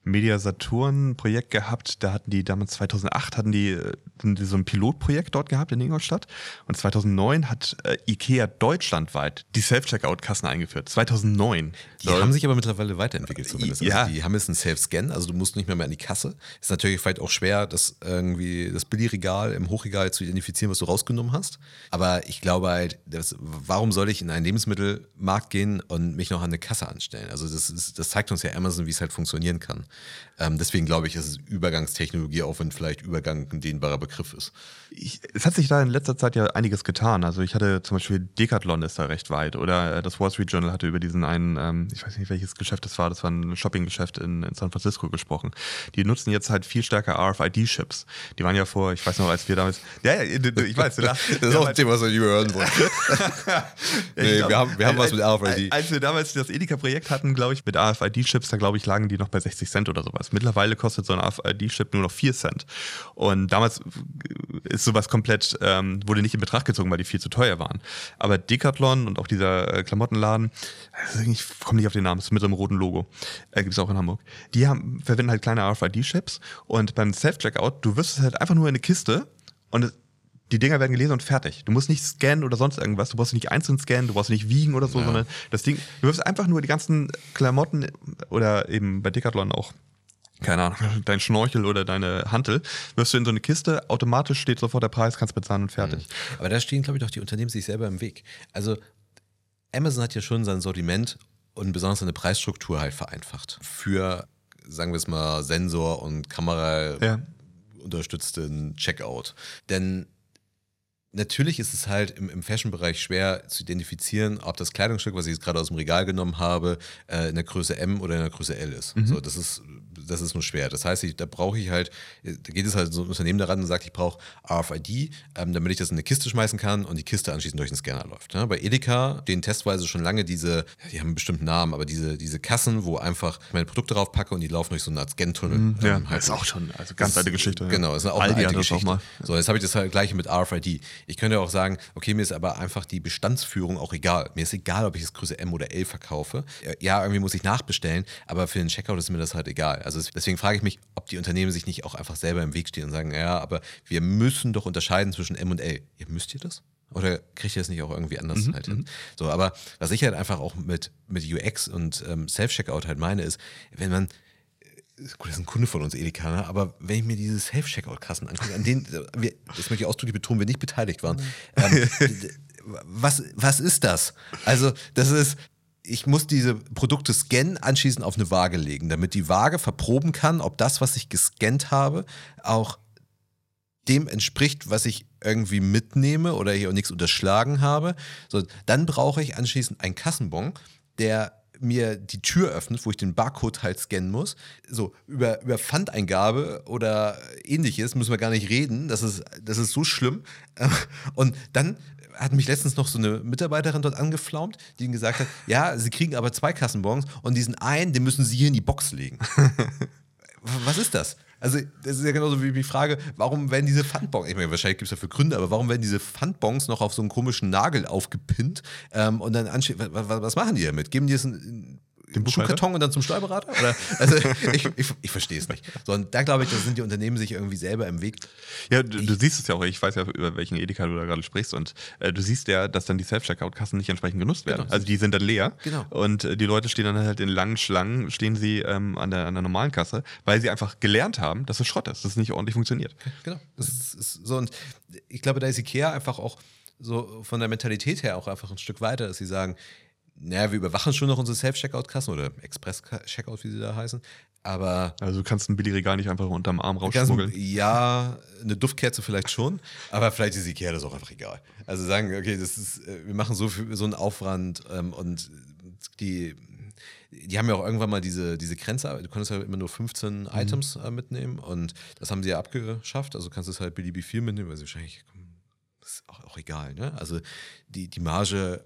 Media Saturn Projekt gehabt. Da hatten die damals 2008 hatten die, äh, die so ein Pilotprojekt dort gehabt in Ingolstadt und 2009 hat äh, Ikea deutschlandweit die Self-Checkout-Kassen eingeführt. 2009. Die so. haben sich aber mittlerweile weiterentwickelt zumindest. Also ja. Die haben jetzt einen Self-Scan, also du musst nicht mehr, mehr an die Kasse. Ist natürlich vielleicht auch schwer, das irgendwie das Billigregal im Hochregal zu identifizieren, was du rausgenommen hast. Aber ich glaube halt, das, warum soll ich in einen Lebensmittelmarkt gehen und mich noch an eine Kasse anstellen? Also das, ist, das zeigt uns ja Amazon, wie es halt funktionieren kann. Ähm, deswegen glaube ich, ist es Übergangstechnologie, auch wenn vielleicht Übergang ein dehnbarer Begriff ist. Ich, es hat sich da in letzter Zeit ja einiges getan. Also ich hatte zum Beispiel Decathlon ist da recht weit oder äh, das Wall Street Journal hatte über diesen einen, ähm, ich weiß nicht welches Geschäft das war, das war ein Shoppinggeschäft in, in San Francisco gesprochen. Die nutzen jetzt halt viel stärker RFID-Chips. Die waren ja vor, ich weiß noch, als wir damals, ja, ja ich weiß, du *laughs* das ist auch ein Thema, was wir hören wollen. *laughs* *laughs* nee, glaub, wir haben, wir haben was mit RFID. Als wir damals das Edeka-Projekt hatten, glaube ich, mit RFID-Chips, da glaube ich, lagen die noch bei 60 Cent oder sowas. Mittlerweile kostet so ein RFID-Chip nur noch 4 Cent. Und damals ist sowas komplett, ähm, wurde nicht in Betracht gezogen, weil die viel zu teuer waren. Aber Decathlon und auch dieser äh, Klamottenladen, also ich komme nicht auf den Namen, ist mit so einem roten Logo, äh, gibt es auch in Hamburg. Die haben, verwenden halt kleine RFID-Chips und beim Self-Checkout, du wirst es halt einfach nur in eine Kiste und die Dinger werden gelesen und fertig. Du musst nicht scannen oder sonst irgendwas. Du brauchst nicht einzeln scannen, du brauchst nicht wiegen oder so, ja. sondern das Ding, du wirfst einfach nur die ganzen Klamotten oder eben bei Decathlon auch keine Ahnung, *laughs* dein Schnorchel oder deine Hantel, wirst du in so eine Kiste, automatisch steht sofort der Preis, kannst bezahlen und fertig. Mhm. Aber da stehen, glaube ich, doch die Unternehmen sich selber im Weg. Also Amazon hat ja schon sein Sortiment und besonders seine Preisstruktur halt vereinfacht. Für, sagen wir es mal, Sensor und Kamera ja. unterstützten Checkout. Denn natürlich ist es halt im, im Fashion-Bereich schwer zu identifizieren, ob das Kleidungsstück, was ich jetzt gerade aus dem Regal genommen habe, äh, in der Größe M oder in der Größe L ist. Mhm. So, das ist das ist nur schwer. Das heißt, ich, da brauche ich halt, da geht es halt so ein Unternehmen daran und sagt, ich brauche RFID, ähm, damit ich das in eine Kiste schmeißen kann und die Kiste anschließend durch den Scanner läuft. Ja, bei Edeka, den testweise schon lange diese, die haben einen bestimmten Namen, aber diese, diese Kassen, wo einfach meine Produkte drauf packe und die laufen durch so eine Art Scan-Tunnel. Mhm, ja, ähm, halt ist auch schon, also ganz alte Geschichte. Genau, ist auch Aldi eine alte Geschichte. Auch mal. So, jetzt habe ich das halt gleiche mit RFID. Ich könnte auch sagen, okay, mir ist aber einfach die Bestandsführung auch egal. Mir ist egal, ob ich es Größe M oder L verkaufe. Ja, irgendwie muss ich nachbestellen, aber für den Checkout ist mir das halt egal. Also deswegen frage ich mich, ob die Unternehmen sich nicht auch einfach selber im Weg stehen und sagen, ja, aber wir müssen doch unterscheiden zwischen M und L. Ja, müsst ihr das? Oder kriegt ihr das nicht auch irgendwie anders mhm. halt hin? Mhm. So, aber was ich halt einfach auch mit, mit UX und ähm, Self-Checkout halt meine, ist, wenn man äh, gut, das ist ein Kunde von uns, Edeka, ne? aber wenn ich mir diese Self-Checkout-Kassen angucke, an denen, äh, wir, das möchte ich ausdrücklich betonen, wir nicht beteiligt waren, ähm, *laughs* was, was ist das? Also, das ist, ich muss diese Produkte scannen, anschließend auf eine Waage legen, damit die Waage verproben kann, ob das, was ich gescannt habe, auch dem entspricht, was ich irgendwie mitnehme oder hier auch nichts unterschlagen habe. So, dann brauche ich anschließend einen Kassenbon, der mir die Tür öffnet, wo ich den Barcode halt scannen muss. So, über, über Pfandeingabe oder ähnliches müssen wir gar nicht reden. Das ist, das ist so schlimm. *laughs* Und dann hat mich letztens noch so eine Mitarbeiterin dort angeflaumt, die gesagt hat, ja, sie kriegen aber zwei Kassenbons und diesen einen, den müssen sie hier in die Box legen. *laughs* Was ist das? Also, das ist ja genauso wie die Frage, warum werden diese Pfandbons, ich meine, wahrscheinlich gibt es dafür Gründe, aber warum werden diese Pfandbons noch auf so einen komischen Nagel aufgepinnt ähm, und dann ansteht, was, was, machen die damit? Geben die es ein den Schuhkarton und dann zum Steuerberater? Oder? Also *laughs* ich, ich, ich verstehe es nicht. So, und da glaube ich, da sind die Unternehmen sich irgendwie selber im Weg. Ja, du, du, siehst es ja auch, ich weiß ja, über welchen Edeka du da gerade sprichst und äh, du siehst ja, dass dann die Self-Checkout-Kassen nicht entsprechend genutzt werden. Genau. Also die sind dann leer genau. und äh, die Leute stehen dann halt in langen Schlangen, stehen sie ähm, an, der, an der normalen Kasse, weil sie einfach gelernt haben, dass es Schrott ist, dass es nicht ordentlich funktioniert. Genau. Das ist, ist so und ich glaube, da ist Ikea einfach auch so von der Mentalität her auch einfach ein Stück weiter, dass sie sagen, naja, wir überwachen schon noch unsere Self-Checkout-Kassen oder Express-Checkout, wie sie da heißen. Aber. Also du kannst ein Billigregal nicht einfach unterm Arm rausschmuggeln. Ja, eine Duftkerze vielleicht schon, aber vielleicht ist die Kerze das auch einfach egal. Also sagen, okay, das ist, äh, wir machen so, viel, so einen Aufwand ähm, und die. Die haben ja auch irgendwann mal diese, diese Grenze, du konntest ja immer nur 15 mhm. Items äh, mitnehmen und das haben sie ja abgeschafft. Also kannst du es halt beliebig viel mitnehmen, weil sie wahrscheinlich, ist auch, auch egal, ne? Also die, die Marge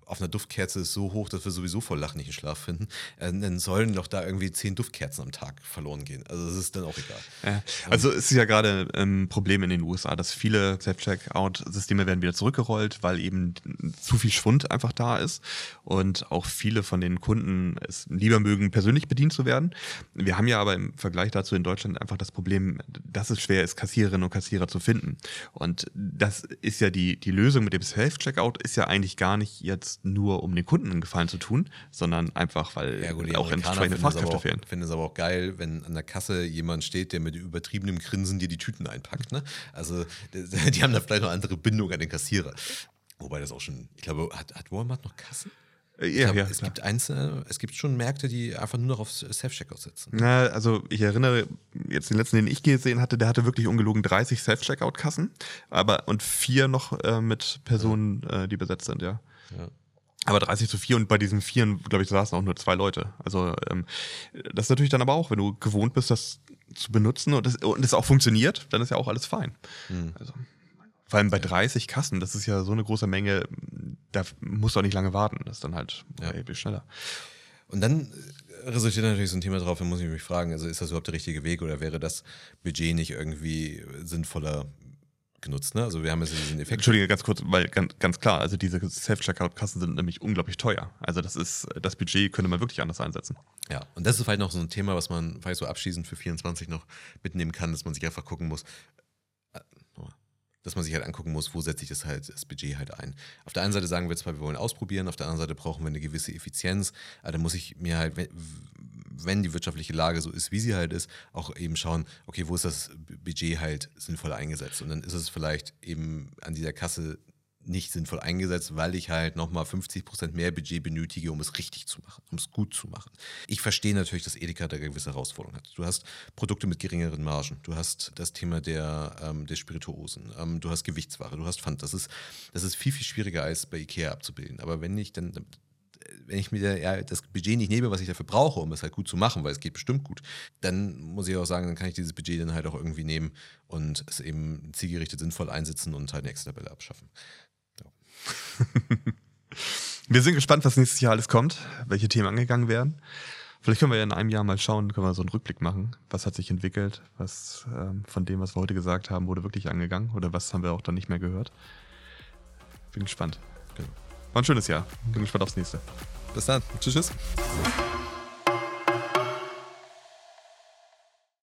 auf einer Duftkerze ist so hoch, dass wir sowieso vor Lachen nicht in Schlaf finden, äh, dann sollen doch da irgendwie zehn Duftkerzen am Tag verloren gehen. Also das ist dann auch egal. Ja. Also es ist ja gerade ein Problem in den USA, dass viele Self-Checkout-Systeme werden wieder zurückgerollt, weil eben zu viel Schwund einfach da ist und auch viele von den Kunden es lieber mögen, persönlich bedient zu werden. Wir haben ja aber im Vergleich dazu in Deutschland einfach das Problem, dass es schwer ist, Kassiererinnen und Kassierer zu finden. Und das ist ja die, die Lösung mit dem Self-Checkout ist ja eigentlich gar nicht jetzt nur um den Kunden einen Gefallen zu tun, sondern einfach, weil ja, gut, auch entsprechende Fachkräfte fehlen. Ich finde es aber auch geil, wenn an der Kasse jemand steht, der mit übertriebenem Grinsen dir die Tüten einpackt. Ne? Also *laughs* die haben da vielleicht noch andere Bindung an den Kassierer. Wobei das auch schon, ich glaube, hat, hat Walmart noch Kassen? Äh, ja, glaub, ja, es gibt einzelne, es gibt schon Märkte, die einfach nur noch auf Self-Checkout setzen. Na, also ich erinnere, jetzt den letzten, den ich gesehen hatte, der hatte wirklich ungelogen 30 Self-Checkout-Kassen, aber und vier noch äh, mit Personen, ja. äh, die besetzt sind, ja. ja. Aber 30 zu 4 und bei diesen Vieren, glaube ich, saßen auch nur zwei Leute. Also ähm, das ist natürlich dann aber auch, wenn du gewohnt bist, das zu benutzen und das, und das auch funktioniert, dann ist ja auch alles fein. Mhm. Also, vor allem bei 30 Kassen, das ist ja so eine große Menge, da musst du auch nicht lange warten. Das ist dann halt ja. ey, schneller. Und dann resultiert natürlich so ein Thema drauf, da muss ich mich fragen, also ist das überhaupt der richtige Weg oder wäre das Budget nicht irgendwie sinnvoller genutzt. Ne? Also wir haben jetzt diesen Effekt. Entschuldige, ganz kurz, weil ganz, ganz klar, also diese Self-Checkout-Kassen sind nämlich unglaublich teuer. Also das ist, das Budget könnte man wirklich anders einsetzen. Ja, und das ist vielleicht noch so ein Thema, was man vielleicht so abschließend für 24 noch mitnehmen kann, dass man sich einfach gucken muss, dass man sich halt angucken muss, wo setze ich das halt, das Budget halt ein. Auf der einen Seite sagen wir zwar, wir wollen ausprobieren, auf der anderen Seite brauchen wir eine gewisse Effizienz, aber dann muss ich mir halt, wenn die wirtschaftliche Lage so ist, wie sie halt ist, auch eben schauen, okay, wo ist das Budget halt sinnvoll eingesetzt? Und dann ist es vielleicht eben an dieser Kasse nicht sinnvoll eingesetzt, weil ich halt nochmal 50 Prozent mehr Budget benötige, um es richtig zu machen, um es gut zu machen. Ich verstehe natürlich, dass Edeka da gewisse Herausforderungen hat. Du hast Produkte mit geringeren Margen, du hast das Thema der, ähm, der Spirituosen, ähm, du hast Gewichtsware, du hast Pfand. Das ist, das ist viel, viel schwieriger als bei Ikea abzubilden. Aber wenn ich dann wenn ich mir ja, das Budget nicht nehme, was ich dafür brauche, um es halt gut zu machen, weil es geht bestimmt gut, dann muss ich auch sagen, dann kann ich dieses Budget dann halt auch irgendwie nehmen und es eben zielgerichtet sinnvoll einsetzen und halt eine Excel-Tabelle abschaffen. *laughs* Wir sind gespannt, was nächstes Jahr alles kommt, welche Themen angegangen werden. Vielleicht können wir ja in einem Jahr mal schauen, können wir so einen Rückblick machen. Was hat sich entwickelt? Was ähm, von dem, was wir heute gesagt haben, wurde wirklich angegangen? Oder was haben wir auch dann nicht mehr gehört? Bin gespannt. Genau. War ein schönes Jahr. Bin gespannt aufs nächste. Bis dann. Tschüss. tschüss.